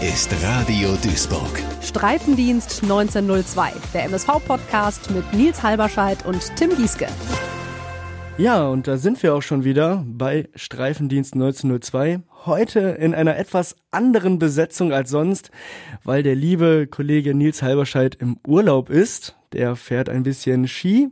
Hier ist Radio Duisburg. Streifendienst 1902, der MSV-Podcast mit Nils Halberscheid und Tim Gieske. Ja, und da sind wir auch schon wieder bei Streifendienst 1902. Heute in einer etwas anderen Besetzung als sonst, weil der liebe Kollege Nils Halberscheid im Urlaub ist. Der fährt ein bisschen Ski.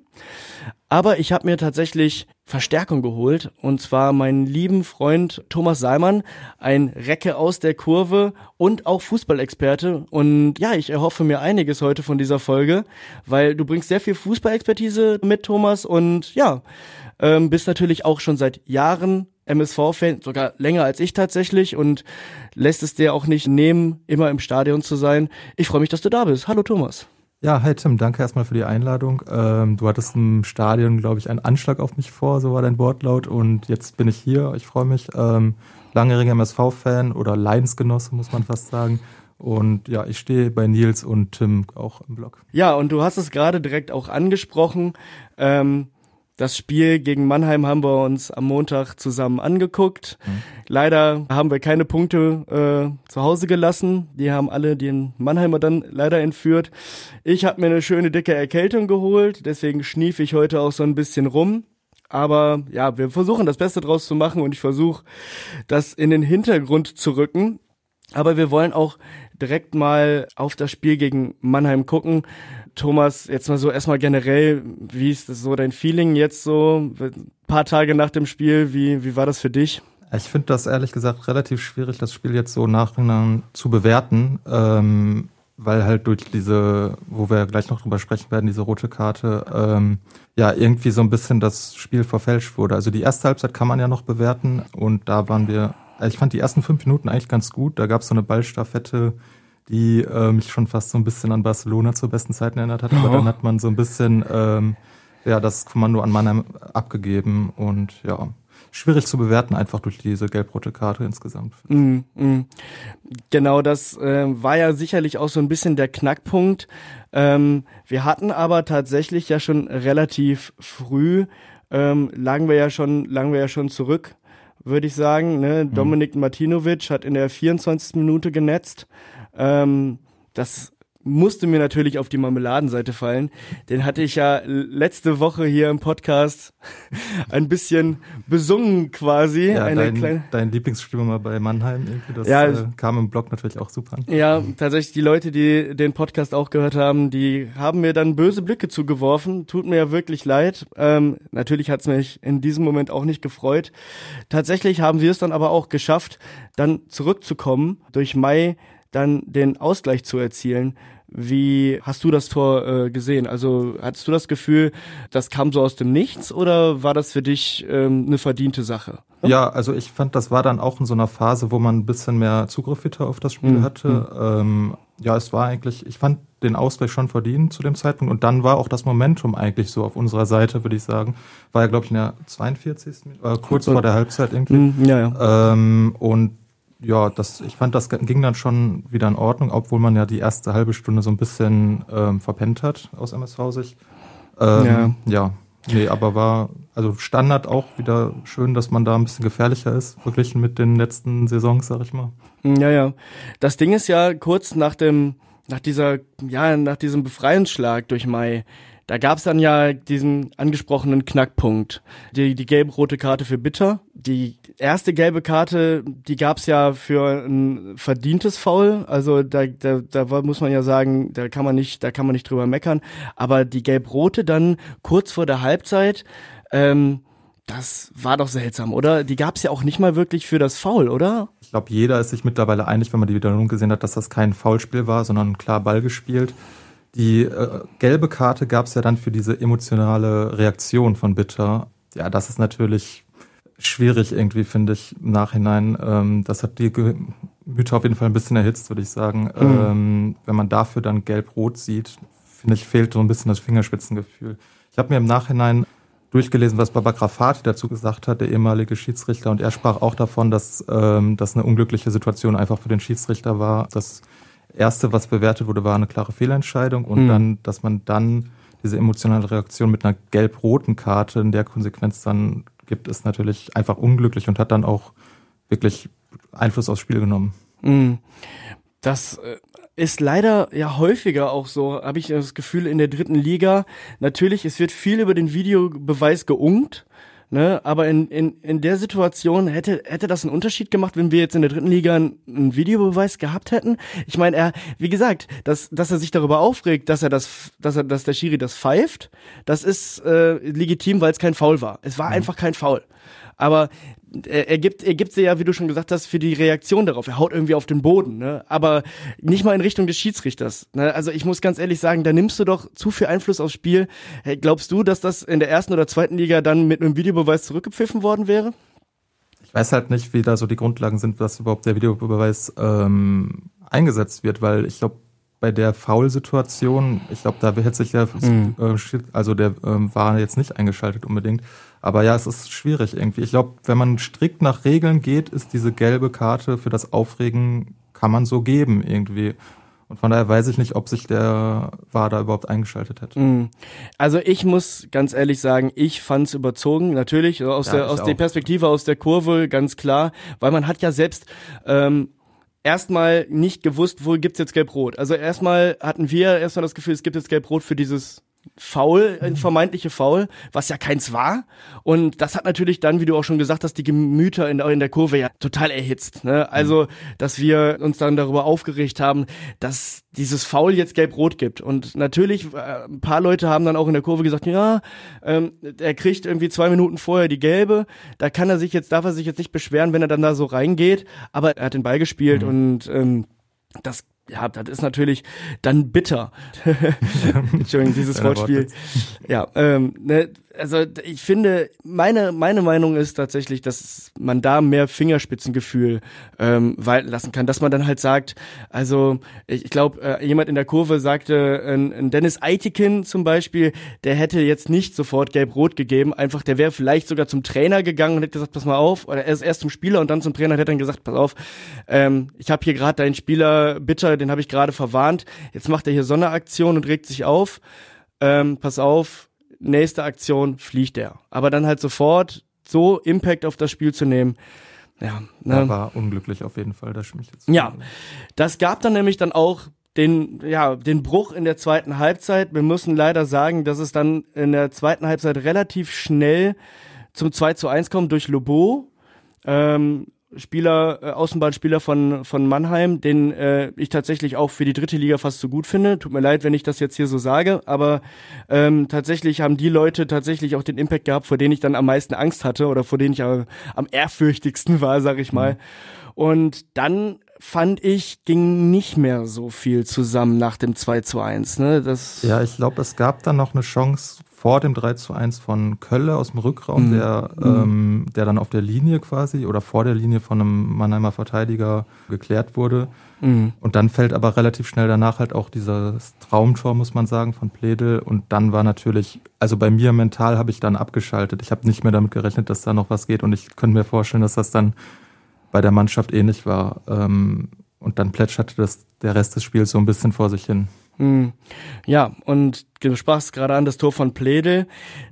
Aber ich habe mir tatsächlich Verstärkung geholt und zwar meinen lieben Freund Thomas Salmann, ein Recke aus der Kurve und auch Fußballexperte und ja, ich erhoffe mir einiges heute von dieser Folge, weil du bringst sehr viel Fußballexpertise mit Thomas und ja, ähm, bist natürlich auch schon seit Jahren MSV-Fan, sogar länger als ich tatsächlich und lässt es dir auch nicht nehmen, immer im Stadion zu sein. Ich freue mich, dass du da bist. Hallo Thomas. Ja, hi Tim, danke erstmal für die Einladung. Ähm, du hattest im Stadion, glaube ich, einen Anschlag auf mich vor, so war dein Wortlaut. Und jetzt bin ich hier, ich freue mich. Ähm, langjähriger MSV-Fan oder Leidensgenosse, muss man fast sagen. Und ja, ich stehe bei Nils und Tim auch im Blog. Ja, und du hast es gerade direkt auch angesprochen. Ähm, das Spiel gegen Mannheim haben wir uns am Montag zusammen angeguckt. Mhm. Leider haben wir keine Punkte äh, zu Hause gelassen. Die haben alle den Mannheimer dann leider entführt. Ich habe mir eine schöne dicke Erkältung geholt, deswegen schnief ich heute auch so ein bisschen rum. Aber ja, wir versuchen das Beste draus zu machen und ich versuche das in den Hintergrund zu rücken. Aber wir wollen auch direkt mal auf das Spiel gegen Mannheim gucken. Thomas, jetzt mal so erstmal generell, wie ist das so dein Feeling jetzt so, ein paar Tage nach dem Spiel, wie, wie war das für dich? Ich finde das ehrlich gesagt relativ schwierig, das Spiel jetzt so nachhinein zu bewerten, ähm, weil halt durch diese, wo wir gleich noch drüber sprechen werden, diese rote Karte, ähm, ja, irgendwie so ein bisschen das Spiel verfälscht wurde. Also die erste Halbzeit kann man ja noch bewerten und da waren wir, ich fand die ersten fünf Minuten eigentlich ganz gut. Da gab es so eine Ballstaffette, die äh, mich schon fast so ein bisschen an Barcelona zur besten Zeit erinnert hat. Aber oh. dann hat man so ein bisschen ähm, ja das Kommando an Mannheim abgegeben und ja schwierig zu bewerten einfach durch diese gelb-rote Karte insgesamt. Mm, mm. Genau, das äh, war ja sicherlich auch so ein bisschen der Knackpunkt. Ähm, wir hatten aber tatsächlich ja schon relativ früh ähm, lagen wir ja schon lagen wir ja schon zurück würde ich sagen. Ne? Mhm. Dominik Martinovic hat in der 24. Minute genetzt. Ähm, das musste mir natürlich auf die Marmeladenseite fallen. Den hatte ich ja letzte Woche hier im Podcast ein bisschen besungen quasi. Ja, Eine dein, kleine dein Lieblingsstürmer bei Mannheim, irgendwie, das ja, äh, kam im Blog natürlich auch super an. Ja, tatsächlich die Leute, die den Podcast auch gehört haben, die haben mir dann böse Blicke zugeworfen. Tut mir ja wirklich leid. Ähm, natürlich hat es mich in diesem Moment auch nicht gefreut. Tatsächlich haben wir es dann aber auch geschafft, dann zurückzukommen durch Mai dann den Ausgleich zu erzielen. Wie hast du das Tor äh, gesehen? Also hattest du das Gefühl, das kam so aus dem Nichts oder war das für dich ähm, eine verdiente Sache? Ja, also ich fand, das war dann auch in so einer Phase, wo man ein bisschen mehr Zugriff wieder auf das Spiel mhm. hatte. Mhm. Ähm, ja, es war eigentlich, ich fand den Ausgleich schon verdient zu dem Zeitpunkt und dann war auch das Momentum eigentlich so auf unserer Seite, würde ich sagen. War ja, glaube ich, in der 42. Äh, kurz vor der Halbzeit irgendwie. Mhm, ja, ja. Ähm, und ja, das, ich fand, das ging dann schon wieder in Ordnung, obwohl man ja die erste halbe Stunde so ein bisschen ähm, verpennt hat aus MSV-Sicht. Ähm, ja. ja, nee, aber war, also Standard auch wieder schön, dass man da ein bisschen gefährlicher ist, verglichen mit den letzten Saisons, sag ich mal. Ja, ja. Das Ding ist ja kurz nach dem, nach dieser, ja, nach diesem Befreiungsschlag durch Mai, da gab es dann ja diesen angesprochenen Knackpunkt. Die, die gelb-rote Karte für Bitter. Die erste gelbe Karte, die gab es ja für ein verdientes Foul. Also da, da, da muss man ja sagen, da kann man nicht, da kann man nicht drüber meckern. Aber die gelb-rote dann kurz vor der Halbzeit, ähm, das war doch seltsam, oder? Die gab es ja auch nicht mal wirklich für das Foul, oder? Ich glaube, jeder ist sich mittlerweile einig, wenn man die Wiederholung gesehen hat, dass das kein Foulspiel war, sondern klar Ball gespielt. Die äh, gelbe Karte gab es ja dann für diese emotionale Reaktion von Bitter. Ja, das ist natürlich schwierig irgendwie, finde ich, im Nachhinein. Ähm, das hat die Gemüter auf jeden Fall ein bisschen erhitzt, würde ich sagen. Mhm. Ähm, wenn man dafür dann gelb-rot sieht, finde ich, fehlt so ein bisschen das Fingerspitzengefühl. Ich habe mir im Nachhinein durchgelesen, was Baba Grafati dazu gesagt hat, der ehemalige Schiedsrichter, und er sprach auch davon, dass ähm, das eine unglückliche Situation einfach für den Schiedsrichter war, dass erste, was bewertet wurde, war eine klare Fehlentscheidung und mhm. dann, dass man dann diese emotionale Reaktion mit einer gelb-roten Karte in der Konsequenz dann gibt, ist natürlich einfach unglücklich und hat dann auch wirklich Einfluss aufs Spiel genommen. Mhm. Das äh, ist leider ja häufiger auch so, habe ich das Gefühl, in der dritten Liga. Natürlich, es wird viel über den Videobeweis geungt. Ne, aber in, in, in der Situation hätte, hätte das einen Unterschied gemacht, wenn wir jetzt in der dritten Liga einen, Videobeweis gehabt hätten. Ich meine, er, wie gesagt, dass, dass er sich darüber aufregt, dass er das, dass er, dass der Schiri das pfeift, das ist äh, legitim, weil es kein Foul war. Es war mhm. einfach kein Foul. Aber er, er gibt, er gibt sie ja, wie du schon gesagt hast, für die Reaktion darauf. Er haut irgendwie auf den Boden, ne? Aber nicht mal in Richtung des Schiedsrichters. Ne? Also ich muss ganz ehrlich sagen, da nimmst du doch zu viel Einfluss aufs Spiel. Hey, glaubst du, dass das in der ersten oder zweiten Liga dann mit einem Videobeweis zurückgepfiffen worden wäre? Ich weiß halt nicht, wie da so die Grundlagen sind, dass überhaupt der Videobeweis ähm, eingesetzt wird, weil ich glaube, bei der Foul-Situation, ich glaube, da hätte sich ja, mhm. also der ähm, war jetzt nicht eingeschaltet unbedingt. Aber ja, es ist schwierig irgendwie. Ich glaube, wenn man strikt nach Regeln geht, ist diese gelbe Karte für das Aufregen, kann man so geben irgendwie. Und von daher weiß ich nicht, ob sich der WADA überhaupt eingeschaltet hätte. Mhm. Also ich muss ganz ehrlich sagen, ich fand's überzogen. Natürlich aus ja, der aus der Perspektive aus der Kurve ganz klar, weil man hat ja selbst ähm, erstmal nicht gewusst, wo gibt's jetzt gelb-rot. Also erstmal hatten wir erstmal das Gefühl, es gibt jetzt gelb-rot für dieses Foul, ein vermeintliche Foul, was ja keins war. Und das hat natürlich dann, wie du auch schon gesagt hast, die Gemüter in, in der Kurve ja total erhitzt. Ne? Also, dass wir uns dann darüber aufgeregt haben, dass dieses Foul jetzt gelb-rot gibt. Und natürlich, äh, ein paar Leute haben dann auch in der Kurve gesagt, ja, ähm, er kriegt irgendwie zwei Minuten vorher die gelbe. Da kann er sich jetzt, darf er sich jetzt nicht beschweren, wenn er dann da so reingeht. Aber er hat den Ball gespielt mhm. und ähm, das ja, das ist natürlich dann bitter. Entschuldigung, dieses Wortspiel. Ja, ähm, ne, also ich finde, meine, meine Meinung ist tatsächlich, dass man da mehr Fingerspitzengefühl ähm, walten lassen kann, dass man dann halt sagt, also ich, ich glaube, äh, jemand in der Kurve sagte, ein, ein Dennis Eitikin zum Beispiel, der hätte jetzt nicht sofort gelb-rot gegeben, einfach der wäre vielleicht sogar zum Trainer gegangen und hätte gesagt, pass mal auf, oder er ist erst zum Spieler und dann zum Trainer und hätte dann gesagt, pass auf, ähm, ich habe hier gerade deinen Spieler Bitter, den habe ich gerade verwarnt, jetzt macht er hier so eine Aktion und regt sich auf, ähm, pass auf, nächste Aktion fliegt er. Aber dann halt sofort so Impact auf das Spiel zu nehmen, ja. Ne? War unglücklich auf jeden Fall, das stimmt jetzt. Ja, das gab dann nämlich dann auch den, ja, den Bruch in der zweiten Halbzeit. Wir müssen leider sagen, dass es dann in der zweiten Halbzeit relativ schnell zum 2 zu 1 kommt durch Lobo. Ähm, Spieler, äh, Außenbahnspieler von, von Mannheim, den äh, ich tatsächlich auch für die dritte Liga fast so gut finde. Tut mir leid, wenn ich das jetzt hier so sage, aber ähm, tatsächlich haben die Leute tatsächlich auch den Impact gehabt, vor denen ich dann am meisten Angst hatte oder vor denen ich am, am ehrfürchtigsten war, sag ich mal. Mhm. Und dann fand ich, ging nicht mehr so viel zusammen nach dem 2 zu 1. Ne? Das ja, ich glaube, es gab dann noch eine Chance vor dem 3 zu 1 von Kölle aus dem Rückraum, mhm. der, mhm. ähm, der dann auf der Linie quasi oder vor der Linie von einem Mannheimer Verteidiger geklärt wurde. Mhm. Und dann fällt aber relativ schnell danach halt auch dieses Traumtor, muss man sagen, von Pledel. Und dann war natürlich, also bei mir mental habe ich dann abgeschaltet. Ich habe nicht mehr damit gerechnet, dass da noch was geht. Und ich könnte mir vorstellen, dass das dann bei der Mannschaft ähnlich war. Ähm, und dann plätscherte das der Rest des Spiels so ein bisschen vor sich hin. Hm. Ja, und du sprachst gerade an das Tor von Pledel.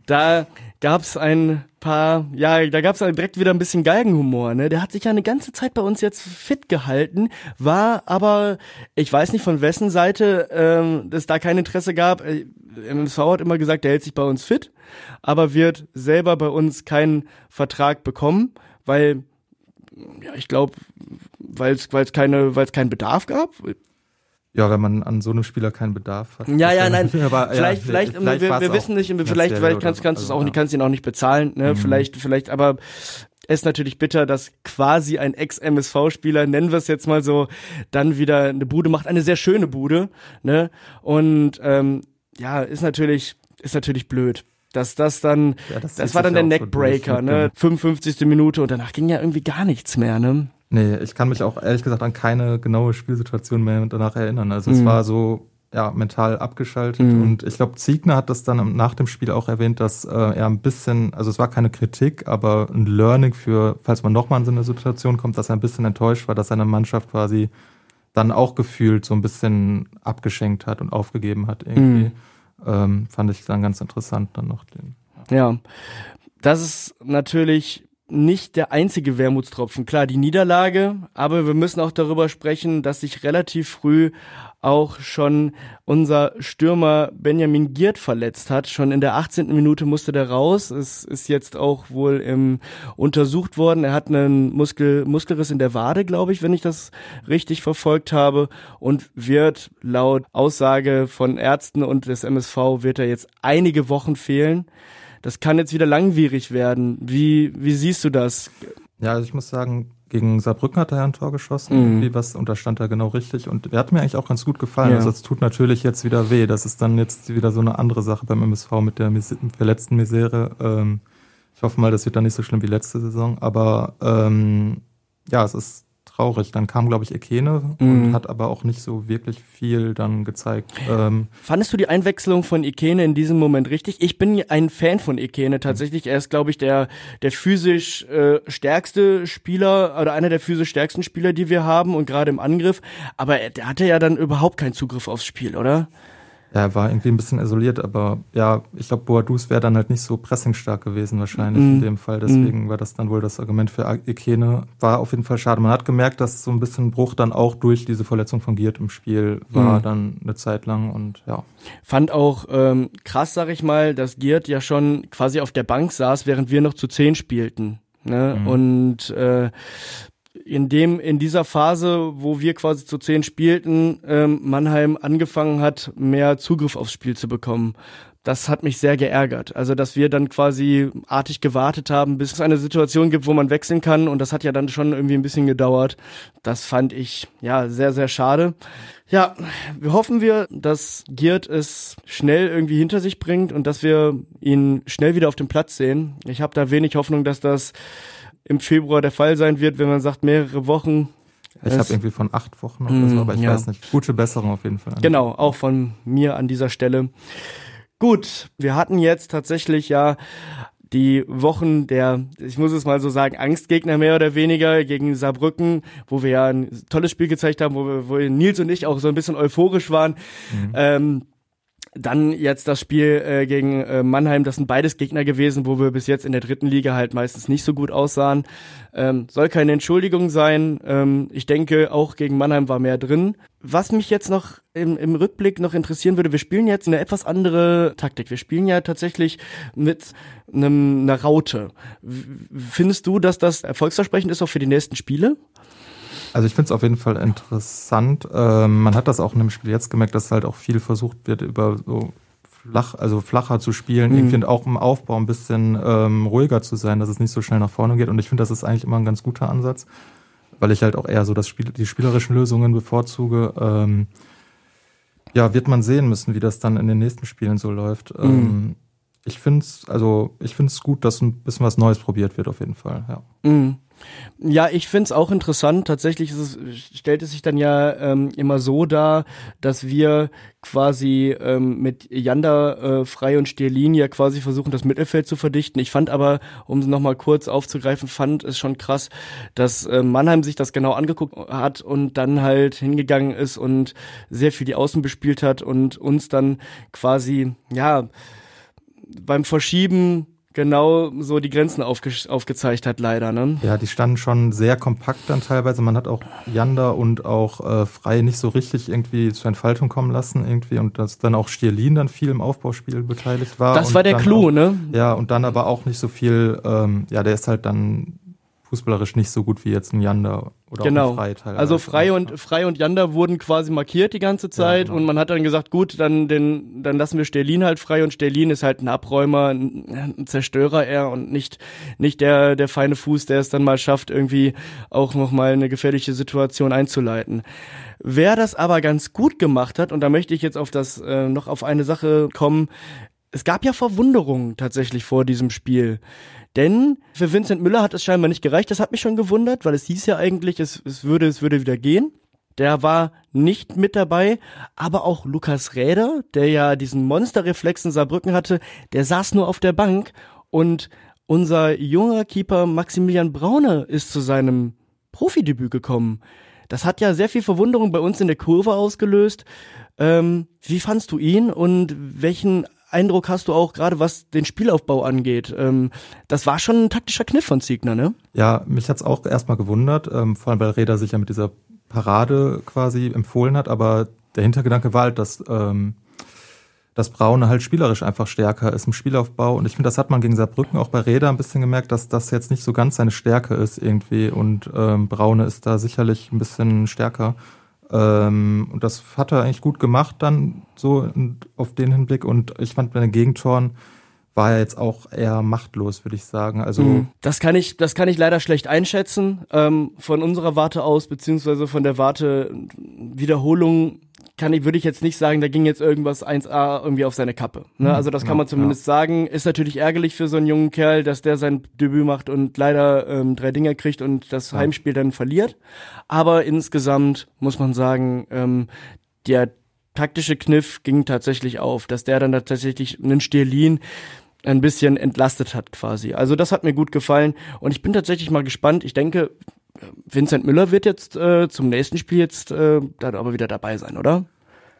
Da gab's ein paar, ja, da gab's direkt wieder ein bisschen Galgenhumor. Ne? Der hat sich ja eine ganze Zeit bei uns jetzt fit gehalten, war aber, ich weiß nicht von wessen Seite ähm, es da kein Interesse gab. Äh, MSV hat immer gesagt, der hält sich bei uns fit, aber wird selber bei uns keinen Vertrag bekommen, weil ja, ich glaube, weil es keine, weil es keinen Bedarf gab. Ja, wenn man an so einem Spieler keinen Bedarf hat. Ja, ja, nein. Aber, vielleicht, ja, vielleicht, vielleicht wir, wir wissen nicht, vielleicht, vielleicht kannst, kannst du es auch, also, kannst ihn auch nicht bezahlen, ne? Mhm. Vielleicht, vielleicht, aber es ist natürlich bitter, dass quasi ein Ex-MSV-Spieler, nennen wir es jetzt mal so, dann wieder eine Bude macht, eine sehr schöne Bude, ne? Und ähm, ja, ist natürlich, ist natürlich blöd dass das dann, ja, das, das war dann der Neckbreaker, so ne? 55. Minute und danach ging ja irgendwie gar nichts mehr, ne? Nee, ich kann mich auch ehrlich gesagt an keine genaue Spielsituation mehr danach erinnern. Also mhm. es war so ja, mental abgeschaltet. Mhm. Und ich glaube, Ziegner hat das dann nach dem Spiel auch erwähnt, dass äh, er ein bisschen, also es war keine Kritik, aber ein Learning für, falls man nochmal in so eine Situation kommt, dass er ein bisschen enttäuscht war, dass seine Mannschaft quasi dann auch gefühlt so ein bisschen abgeschenkt hat und aufgegeben hat irgendwie. Mhm. Ähm, fand ich dann ganz interessant dann noch den. Ja. Das ist natürlich nicht der einzige Wermutstropfen. Klar, die Niederlage, aber wir müssen auch darüber sprechen, dass sich relativ früh auch schon unser Stürmer Benjamin Giert verletzt hat. Schon in der 18. Minute musste der raus. Es ist jetzt auch wohl im, untersucht worden. Er hat einen Muskel, Muskelriss in der Wade, glaube ich, wenn ich das richtig verfolgt habe. Und wird laut Aussage von Ärzten und des MSV wird er jetzt einige Wochen fehlen. Das kann jetzt wieder langwierig werden. Wie, wie siehst du das? Ja, also ich muss sagen, gegen Saarbrücken hat er ja ein Tor geschossen, mhm. was, und da er genau richtig. Und er hat mir eigentlich auch ganz gut gefallen. Ja. Also es tut natürlich jetzt wieder weh. Das ist dann jetzt wieder so eine andere Sache beim MSV mit der verletzten Misere. Ähm, ich hoffe mal, das wird dann nicht so schlimm wie letzte Saison. Aber ähm, ja, es ist traurig. Dann kam, glaube ich, Ekene mhm. und hat aber auch nicht so wirklich viel dann gezeigt. Ähm, Fandest du die Einwechslung von Ekene in diesem Moment richtig? Ich bin ein Fan von Ekene tatsächlich. Er ist, glaube ich, der, der physisch äh, stärkste Spieler oder einer der physisch stärksten Spieler, die wir haben und gerade im Angriff. Aber der hatte ja dann überhaupt keinen Zugriff aufs Spiel, oder? Ja, er war irgendwie ein bisschen isoliert, aber ja, ich glaube, Boadus wäre dann halt nicht so pressingstark gewesen wahrscheinlich mm. in dem Fall. Deswegen mm. war das dann wohl das Argument für Ekene. War auf jeden Fall schade. Man hat gemerkt, dass so ein bisschen Bruch dann auch durch diese Verletzung von Giert im Spiel war mm. dann eine Zeit lang und ja. Fand auch ähm, krass, sag ich mal, dass Giert ja schon quasi auf der Bank saß, während wir noch zu zehn spielten. Ne? Mhm. Und äh, in dem in dieser Phase, wo wir quasi zu zehn spielten, ähm, Mannheim angefangen hat, mehr Zugriff aufs Spiel zu bekommen. Das hat mich sehr geärgert. Also, dass wir dann quasi artig gewartet haben, bis es eine Situation gibt, wo man wechseln kann. Und das hat ja dann schon irgendwie ein bisschen gedauert. Das fand ich, ja, sehr, sehr schade. Ja, wir hoffen wir, dass Giert es schnell irgendwie hinter sich bringt und dass wir ihn schnell wieder auf dem Platz sehen. Ich habe da wenig Hoffnung, dass das im Februar der Fall sein wird, wenn man sagt mehrere Wochen. Ich habe irgendwie von acht Wochen oder so, mm, aber ich ja. weiß nicht. Gute Besserung auf jeden Fall. Genau, auch von mir an dieser Stelle. Gut, wir hatten jetzt tatsächlich ja die Wochen der, ich muss es mal so sagen, Angstgegner mehr oder weniger gegen Saarbrücken, wo wir ja ein tolles Spiel gezeigt haben, wo, wir, wo Nils und ich auch so ein bisschen euphorisch waren. Mhm. Ähm, dann jetzt das Spiel äh, gegen äh, Mannheim, das sind beides Gegner gewesen, wo wir bis jetzt in der dritten Liga halt meistens nicht so gut aussahen. Ähm, soll keine Entschuldigung sein. Ähm, ich denke, auch gegen Mannheim war mehr drin. Was mich jetzt noch im, im Rückblick noch interessieren würde, wir spielen jetzt eine etwas andere Taktik. Wir spielen ja tatsächlich mit einem, einer Raute. Findest du, dass das erfolgsversprechend ist auch für die nächsten Spiele? Also ich finde es auf jeden Fall interessant. Ähm, man hat das auch in dem Spiel jetzt gemerkt, dass halt auch viel versucht wird, über so flach, also flacher zu spielen, mhm. irgendwie auch im Aufbau ein bisschen ähm, ruhiger zu sein, dass es nicht so schnell nach vorne geht. Und ich finde, das ist eigentlich immer ein ganz guter Ansatz, weil ich halt auch eher so das Spiel, die spielerischen Lösungen bevorzuge. Ähm, ja, wird man sehen müssen, wie das dann in den nächsten Spielen so läuft. Mhm. Ähm, ich finde es, also ich gut, dass ein bisschen was Neues probiert wird, auf jeden Fall, ja. Mhm. Ja, ich find's auch interessant. Tatsächlich ist es, stellt es sich dann ja ähm, immer so dar, dass wir quasi ähm, mit Janda, äh, Frei und Stierlin ja quasi versuchen, das Mittelfeld zu verdichten. Ich fand aber, um es nochmal kurz aufzugreifen, fand es schon krass, dass äh, Mannheim sich das genau angeguckt hat und dann halt hingegangen ist und sehr viel die Außen bespielt hat und uns dann quasi, ja, beim Verschieben genau so die Grenzen aufge aufgezeigt hat, leider. Ne? Ja, die standen schon sehr kompakt dann teilweise. Man hat auch Janda und auch äh, Frei nicht so richtig irgendwie zur Entfaltung kommen lassen irgendwie und dass dann auch Stierlin dann viel im Aufbauspiel beteiligt war. Das war der Clou, auch, ne? Ja, und dann aber auch nicht so viel, ähm, ja, der ist halt dann fußballerisch nicht so gut wie jetzt ein Janda oder genau. Frei. Also Frei und Frei und Janda wurden quasi markiert die ganze Zeit ja, genau. und man hat dann gesagt, gut, dann den, dann lassen wir Sterlin halt frei und Sterlin ist halt ein Abräumer, ein, ein Zerstörer eher und nicht nicht der der feine Fuß, der es dann mal schafft, irgendwie auch noch mal eine gefährliche Situation einzuleiten. Wer das aber ganz gut gemacht hat und da möchte ich jetzt auf das äh, noch auf eine Sache kommen, es gab ja Verwunderungen tatsächlich vor diesem Spiel. Denn für Vincent Müller hat es scheinbar nicht gereicht. Das hat mich schon gewundert, weil es hieß ja eigentlich, es, es würde, es würde wieder gehen. Der war nicht mit dabei, aber auch Lukas Räder, der ja diesen Monsterreflex in Saarbrücken hatte, der saß nur auf der Bank und unser junger Keeper Maximilian Braune ist zu seinem Profidebüt gekommen. Das hat ja sehr viel Verwunderung bei uns in der Kurve ausgelöst. Ähm, wie fandst du ihn und welchen Eindruck hast du auch gerade, was den Spielaufbau angeht? Ähm, das war schon ein taktischer Kniff von Ziegner, ne? Ja, mich hat's auch erstmal gewundert, ähm, vor allem weil Reda sich ja mit dieser Parade quasi empfohlen hat, aber der Hintergedanke war halt, dass, ähm, dass Braune halt spielerisch einfach stärker ist im Spielaufbau. Und ich finde, das hat man gegen Saarbrücken auch bei Reda ein bisschen gemerkt, dass das jetzt nicht so ganz seine Stärke ist irgendwie. Und ähm, Braune ist da sicherlich ein bisschen stärker. Ähm, und das hat er eigentlich gut gemacht dann so auf den Hinblick. Und ich fand bei den Gegentoren war er jetzt auch eher machtlos, würde ich sagen. Also mhm. das kann ich, das kann ich leider schlecht einschätzen ähm, von unserer Warte aus beziehungsweise von der Warte Wiederholung kann ich, würde ich jetzt nicht sagen, da ging jetzt irgendwas 1A irgendwie auf seine Kappe. Ne? Mhm. Also das kann man zumindest ja. sagen. Ist natürlich ärgerlich für so einen jungen Kerl, dass der sein Debüt macht und leider ähm, drei Dinger kriegt und das ja. Heimspiel dann verliert. Aber insgesamt muss man sagen, ähm, der taktische Kniff ging tatsächlich auf, dass der dann tatsächlich einen Stirlin ein bisschen entlastet hat quasi. Also das hat mir gut gefallen und ich bin tatsächlich mal gespannt. Ich denke, Vincent Müller wird jetzt äh, zum nächsten Spiel jetzt äh, dann aber wieder dabei sein, oder?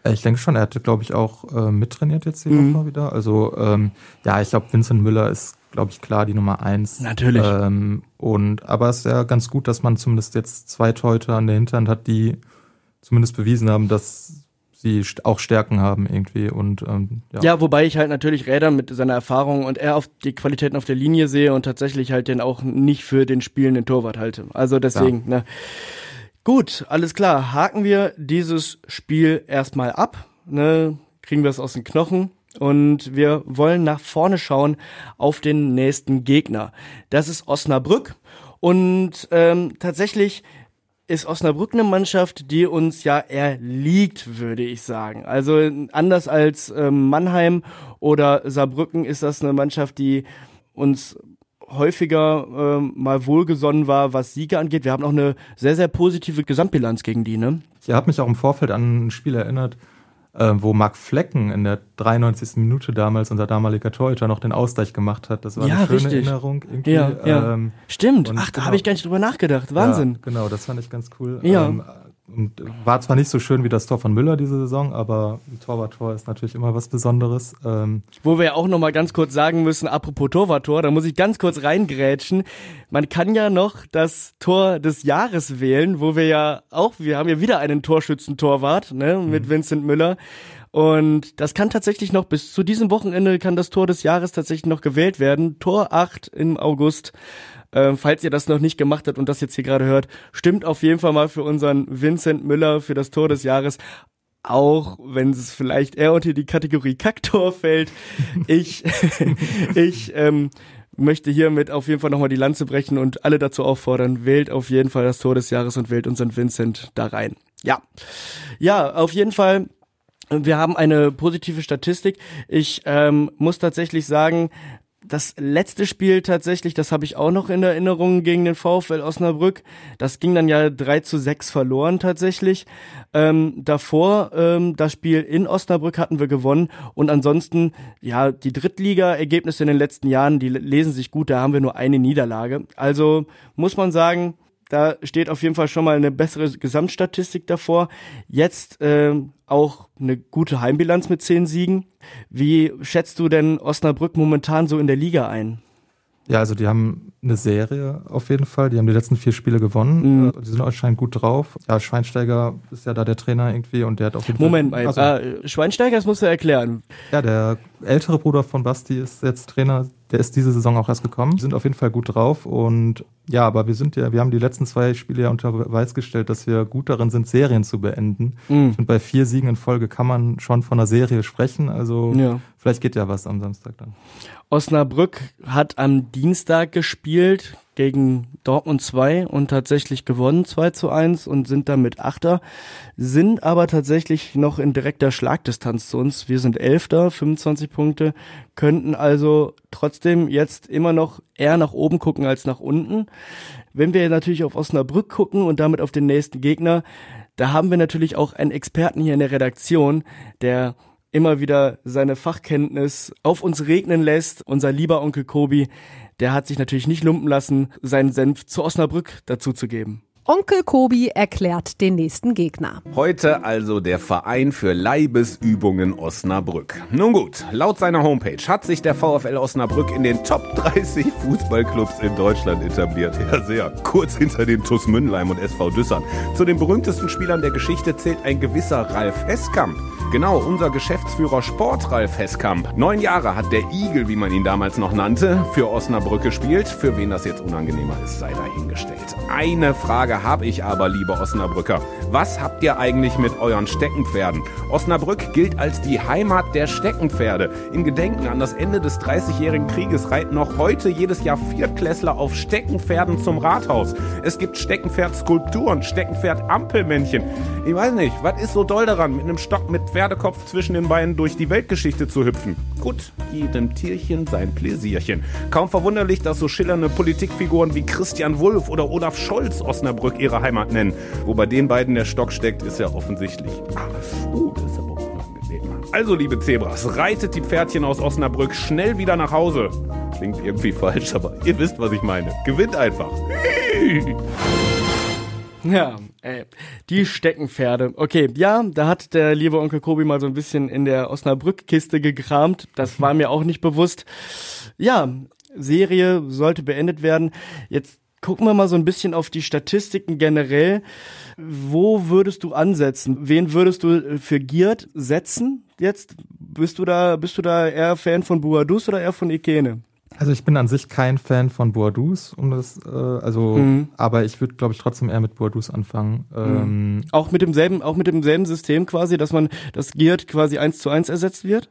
Äh, ich denke schon, er hatte, glaube ich, auch äh, mittrainiert jetzt die mhm. Woche wieder. Also ähm, ja, ich glaube, Vincent Müller ist, glaube ich, klar die Nummer eins. Natürlich. Ähm, und aber es ist ja ganz gut, dass man zumindest jetzt zwei Teute an der Hinterhand hat, die zumindest bewiesen haben, dass sie auch Stärken haben irgendwie und ähm, ja. ja, wobei ich halt natürlich Räder mit seiner Erfahrung und er auf die Qualitäten auf der Linie sehe und tatsächlich halt den auch nicht für den spielenden Torwart halte. Also deswegen, ja. ne. Gut, alles klar. Haken wir dieses Spiel erstmal ab, ne? Kriegen wir es aus den Knochen. Und wir wollen nach vorne schauen auf den nächsten Gegner. Das ist Osnabrück. Und ähm, tatsächlich ist Osnabrück eine Mannschaft, die uns ja eher liegt, würde ich sagen. Also anders als ähm, Mannheim oder Saarbrücken ist das eine Mannschaft, die uns häufiger ähm, mal wohlgesonnen war, was Siege angeht. Wir haben auch eine sehr, sehr positive Gesamtbilanz gegen die, ne? Ich habe mich auch im Vorfeld an ein Spiel erinnert, äh, wo Marc Flecken in der 93. Minute damals, unser damaliger Torhüter, noch den Ausgleich gemacht hat. Das war ja, eine schöne richtig. Erinnerung. Irgendwie. Ja, ja. Ähm, Stimmt. Ach, da genau, habe ich gar nicht drüber nachgedacht. Wahnsinn. Ja, genau, das fand ich ganz cool. Ja. Ähm, und war zwar nicht so schön wie das Tor von Müller diese Saison, aber ein Torwarttor ist natürlich immer was Besonderes. Ähm Wo wir ja auch noch mal ganz kurz sagen müssen, apropos Torwarttor, da muss ich ganz kurz reingrätschen. Man kann ja noch das Tor des Jahres wählen, wo wir ja auch, wir haben ja wieder einen Torschützentorwart, ne, mit mhm. Vincent Müller. Und das kann tatsächlich noch bis zu diesem Wochenende kann das Tor des Jahres tatsächlich noch gewählt werden. Tor 8 im August. Äh, falls ihr das noch nicht gemacht habt und das jetzt hier gerade hört, stimmt auf jeden Fall mal für unseren Vincent Müller für das Tor des Jahres. Auch wenn es vielleicht eher unter die Kategorie Kacktor fällt. ich, ich ähm, möchte hiermit auf jeden Fall nochmal die Lanze brechen und alle dazu auffordern, wählt auf jeden Fall das Tor des Jahres und wählt unseren Vincent da rein. Ja. Ja, auf jeden Fall wir haben eine positive Statistik. Ich ähm, muss tatsächlich sagen, das letzte Spiel tatsächlich, das habe ich auch noch in Erinnerung gegen den VfL Osnabrück. Das ging dann ja 3 zu 6 verloren tatsächlich. Ähm, davor, ähm, das Spiel in Osnabrück hatten wir gewonnen. Und ansonsten, ja, die Drittliga-Ergebnisse in den letzten Jahren, die lesen sich gut, da haben wir nur eine Niederlage. Also muss man sagen, da steht auf jeden Fall schon mal eine bessere Gesamtstatistik davor. Jetzt äh, auch eine gute Heimbilanz mit zehn Siegen. Wie schätzt du denn Osnabrück momentan so in der Liga ein? Ja, also die haben eine Serie auf jeden Fall. Die haben die letzten vier Spiele gewonnen. Mhm. Die sind anscheinend gut drauf. Ja, Schweinsteiger ist ja da der Trainer irgendwie und der hat auf jeden Moment, Fall. Moment, also, äh, Schweinsteiger, das musst du erklären. Ja, der ältere Bruder von Basti ist jetzt Trainer. Der ist diese Saison auch erst gekommen. Die sind auf jeden Fall gut drauf und ja, aber wir sind ja, wir haben die letzten zwei Spiele ja unter Beweis gestellt, dass wir gut darin sind, Serien zu beenden. Mhm. Und bei vier Siegen in Folge kann man schon von einer Serie sprechen. Also ja. vielleicht geht ja was am Samstag dann. Osnabrück hat am Dienstag gespielt gegen Dortmund 2 und tatsächlich gewonnen 2 zu 1 und sind damit Achter, sind aber tatsächlich noch in direkter Schlagdistanz zu uns. Wir sind Elfter, 25 Punkte, könnten also trotzdem jetzt immer noch eher nach oben gucken als nach unten. Wenn wir natürlich auf Osnabrück gucken und damit auf den nächsten Gegner, da haben wir natürlich auch einen Experten hier in der Redaktion, der immer wieder seine Fachkenntnis auf uns regnen lässt. Unser lieber Onkel Kobi, der hat sich natürlich nicht lumpen lassen, seinen Senf zu Osnabrück dazu zu geben. Onkel Kobi erklärt den nächsten Gegner. Heute also der Verein für Leibesübungen Osnabrück. Nun gut, laut seiner Homepage hat sich der VfL Osnabrück in den Top 30 Fußballclubs in Deutschland etabliert. Ja, sehr. Kurz hinter den TuS Mündleim und SV Düssern. Zu den berühmtesten Spielern der Geschichte zählt ein gewisser Ralf Heskamp. Genau, unser Geschäftsführer Sport Ralf Heskamp. Neun Jahre hat der Igel, wie man ihn damals noch nannte, für Osnabrück gespielt. Für wen das jetzt unangenehmer ist, sei dahingestellt. Eine Frage habe ich aber, liebe Osnabrücker. Was habt ihr eigentlich mit euren Steckenpferden? Osnabrück gilt als die Heimat der Steckenpferde. In Gedenken an das Ende des 30-jährigen Krieges reiten noch heute jedes Jahr Viertklässler auf Steckenpferden zum Rathaus. Es gibt Steckenpferdskulpturen, Steckenpferd-Ampelmännchen. Ich weiß nicht, was ist so doll daran, mit einem Stock mit Pferdekopf zwischen den Beinen durch die Weltgeschichte zu hüpfen. Gut, jedem Tierchen sein Pläsierchen. Kaum verwunderlich, dass so schillernde Politikfiguren wie Christian Wulff oder Olaf Scholz Osnabrück ihre Heimat nennen. Wo bei den beiden der Stock steckt, ist ja offensichtlich. Ah, uh, das ist aber unangenehm. Also, liebe Zebras, reitet die Pferdchen aus Osnabrück schnell wieder nach Hause. Klingt irgendwie falsch, aber ihr wisst, was ich meine. Gewinnt einfach. Ja, ey, die Steckenpferde. Okay, ja, da hat der liebe Onkel Kobi mal so ein bisschen in der Osnabrück-Kiste gekramt. Das war mir auch nicht bewusst. Ja, Serie sollte beendet werden. Jetzt gucken wir mal so ein bisschen auf die Statistiken generell. Wo würdest du ansetzen? Wen würdest du für Giert setzen jetzt? Bist du da, bist du da eher Fan von Buadus oder eher von Ikene? Also ich bin an sich kein Fan von Boadus, um das, äh, also, mhm. aber ich würde, glaube ich, trotzdem eher mit Boadus anfangen. Ähm, mhm. Auch mit demselben, auch mit demselben System quasi, dass man das Geared quasi eins zu eins ersetzt wird?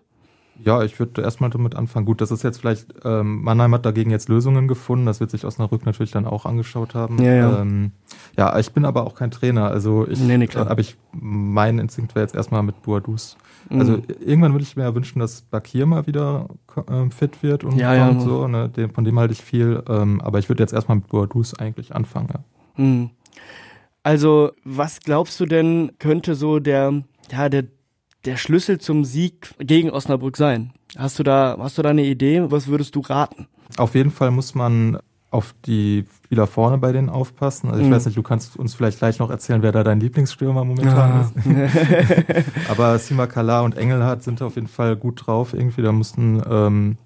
Ja, ich würde erstmal damit anfangen. Gut, das ist jetzt vielleicht, ähm, Mannheim hat dagegen jetzt Lösungen gefunden, das wird sich Osnabrück natürlich dann auch angeschaut haben. Ja, ja. Ähm, ja ich bin aber auch kein Trainer, also ich, nee, nee, klar. Äh, aber ich, mein Instinkt wäre jetzt erstmal mit Boadus. Also mhm. irgendwann würde ich mir ja wünschen, dass Bakir mal wieder äh, fit wird und, ja, ja. und so, ne? Den, von dem halte ich viel, ähm, aber ich würde jetzt erstmal mit Boadus eigentlich anfangen, ja. Mhm. Also, was glaubst du denn, könnte so der, ja, der der Schlüssel zum Sieg gegen Osnabrück sein? Hast du da, hast du da eine Idee? Was würdest du raten? Auf jeden Fall muss man auf die Spieler vorne bei denen aufpassen. Also ich mhm. weiß nicht, du kannst uns vielleicht gleich noch erzählen, wer da dein Lieblingsstürmer momentan ah. ist. Aber Sima Kala und Engelhardt sind auf jeden Fall gut drauf. Irgendwie, da mussten, ähm,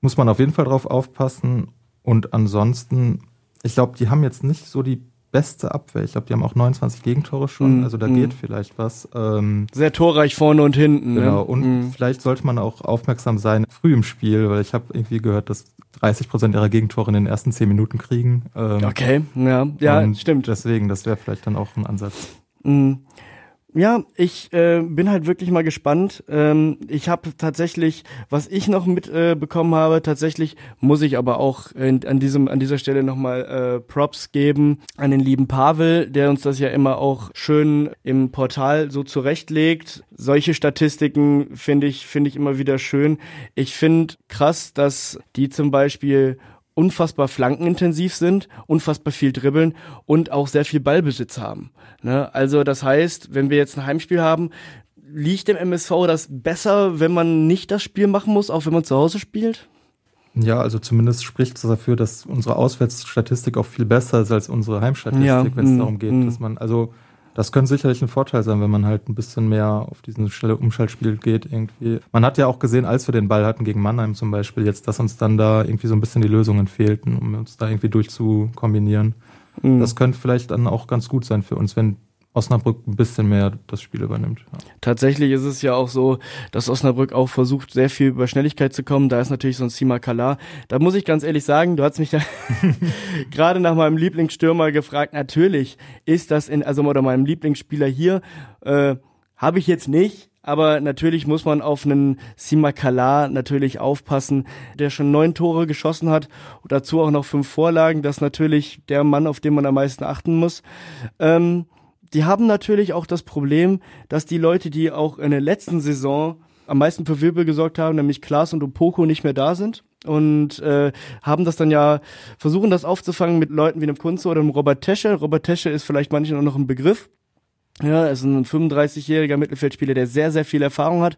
muss man auf jeden Fall drauf aufpassen. Und ansonsten, ich glaube, die haben jetzt nicht so die beste Abwehr. Ich glaube, die haben auch 29 Gegentore schon, mm, also da mm. geht vielleicht was. Ähm, Sehr torreich vorne und hinten. Ne? Genau, ne? und mm. vielleicht sollte man auch aufmerksam sein früh im Spiel, weil ich habe irgendwie gehört, dass 30 Prozent ihrer Gegentore in den ersten 10 Minuten kriegen. Ähm, okay, ja, ja, stimmt. Deswegen, das wäre vielleicht dann auch ein Ansatz. Ja, ich äh, bin halt wirklich mal gespannt. Ähm, ich habe tatsächlich, was ich noch mitbekommen äh, habe, tatsächlich muss ich aber auch in, an diesem an dieser Stelle nochmal äh, Props geben an den lieben Pavel, der uns das ja immer auch schön im Portal so zurechtlegt. Solche Statistiken finde ich finde ich immer wieder schön. Ich finde krass, dass die zum Beispiel unfassbar flankenintensiv sind, unfassbar viel dribbeln und auch sehr viel Ballbesitz haben. Ne? Also das heißt, wenn wir jetzt ein Heimspiel haben, liegt dem MSV das besser, wenn man nicht das Spiel machen muss, auch wenn man zu Hause spielt? Ja, also zumindest spricht es dafür, dass unsere Auswärtsstatistik auch viel besser ist als unsere Heimstatistik, ja, wenn es mm, darum geht, mm. dass man, also das könnte sicherlich ein Vorteil sein, wenn man halt ein bisschen mehr auf diesen schnelle Umschaltspiel geht irgendwie. Man hat ja auch gesehen, als wir den Ball hatten gegen Mannheim zum Beispiel, jetzt, dass uns dann da irgendwie so ein bisschen die Lösungen fehlten, um uns da irgendwie durchzukombinieren. Mhm. Das könnte vielleicht dann auch ganz gut sein für uns, wenn Osnabrück ein bisschen mehr das Spiel übernimmt. Ja. Tatsächlich ist es ja auch so, dass Osnabrück auch versucht, sehr viel über Schnelligkeit zu kommen. Da ist natürlich so ein Sima Kala. Da muss ich ganz ehrlich sagen, du hast mich ja gerade nach meinem Lieblingsstürmer gefragt. Natürlich ist das in, also oder meinem Lieblingsspieler hier, äh, habe ich jetzt nicht. Aber natürlich muss man auf einen Sima Kala natürlich aufpassen, der schon neun Tore geschossen hat und dazu auch noch fünf Vorlagen. Das ist natürlich der Mann, auf den man am meisten achten muss. Ähm, die haben natürlich auch das Problem, dass die Leute, die auch in der letzten Saison am meisten für Wirbel gesorgt haben, nämlich Klaas und Opoko nicht mehr da sind und äh, haben das dann ja versuchen das aufzufangen mit Leuten wie einem Kunze oder einem Robert Tesche. Robert Tesche ist vielleicht manchen auch noch ein Begriff. Ja, er ist ein 35-jähriger Mittelfeldspieler, der sehr sehr viel Erfahrung hat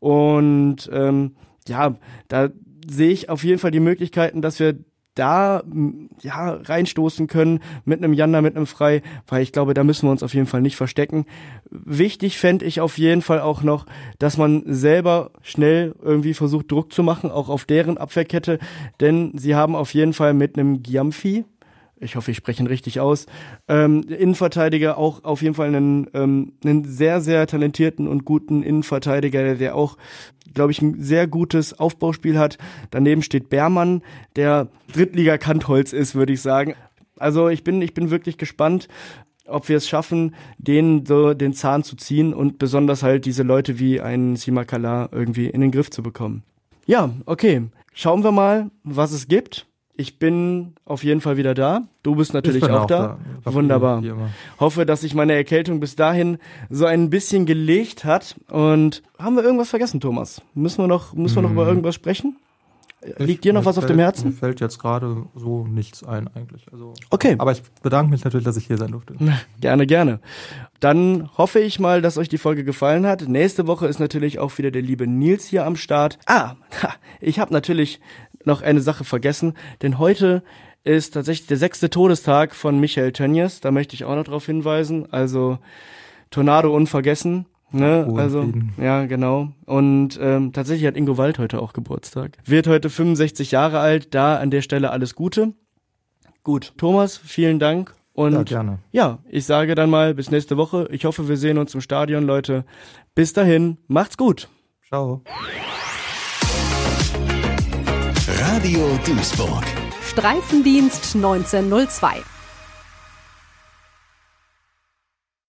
und ähm, ja, da sehe ich auf jeden Fall die Möglichkeiten, dass wir da ja reinstoßen können mit einem Janda, mit einem Frei, weil ich glaube, da müssen wir uns auf jeden Fall nicht verstecken. Wichtig fände ich auf jeden Fall auch noch, dass man selber schnell irgendwie versucht, Druck zu machen, auch auf deren Abwehrkette, denn sie haben auf jeden Fall mit einem Giamfi, ich hoffe, ich spreche ihn richtig aus, ähm, Innenverteidiger auch auf jeden Fall einen, ähm, einen sehr, sehr talentierten und guten Innenverteidiger, der auch, glaube ich, ein sehr gutes Aufbauspiel hat. Daneben steht Bermann, der Drittliga-Kantholz ist, würde ich sagen. Also ich bin, ich bin wirklich gespannt, ob wir es schaffen, denen so den Zahn zu ziehen und besonders halt diese Leute wie ein Simakala irgendwie in den Griff zu bekommen. Ja, okay. Schauen wir mal, was es gibt. Ich bin auf jeden Fall wieder da. Du bist natürlich auch, auch, da. da. Wunderbar. Hoffe, dass sich meine Erkältung bis dahin so ein bisschen gelegt hat. Und haben wir irgendwas vergessen, Thomas? Müssen wir noch, müssen wir noch über hm. irgendwas sprechen? Liegt dir noch was fällt, auf dem Herzen? Mir fällt jetzt gerade so nichts ein eigentlich. Also, okay. Aber ich bedanke mich natürlich, dass ich hier sein durfte. Gerne, gerne. Dann hoffe ich mal, dass euch die Folge gefallen hat. Nächste Woche ist natürlich auch wieder der liebe Nils hier am Start. Ah, ich habe natürlich noch eine Sache vergessen, denn heute ist tatsächlich der sechste Todestag von Michael Tönnies. Da möchte ich auch noch darauf hinweisen. Also Tornado unvergessen. Ne? Oh, also, ja, genau. Und ähm, tatsächlich hat Ingo Wald heute auch Geburtstag. Wird heute 65 Jahre alt. Da an der Stelle alles Gute. Gut, Thomas, vielen Dank. Und ja, gerne. ja, ich sage dann mal bis nächste Woche. Ich hoffe, wir sehen uns im Stadion, Leute. Bis dahin, macht's gut. Ciao. Radio Duisburg. Streifendienst 1902.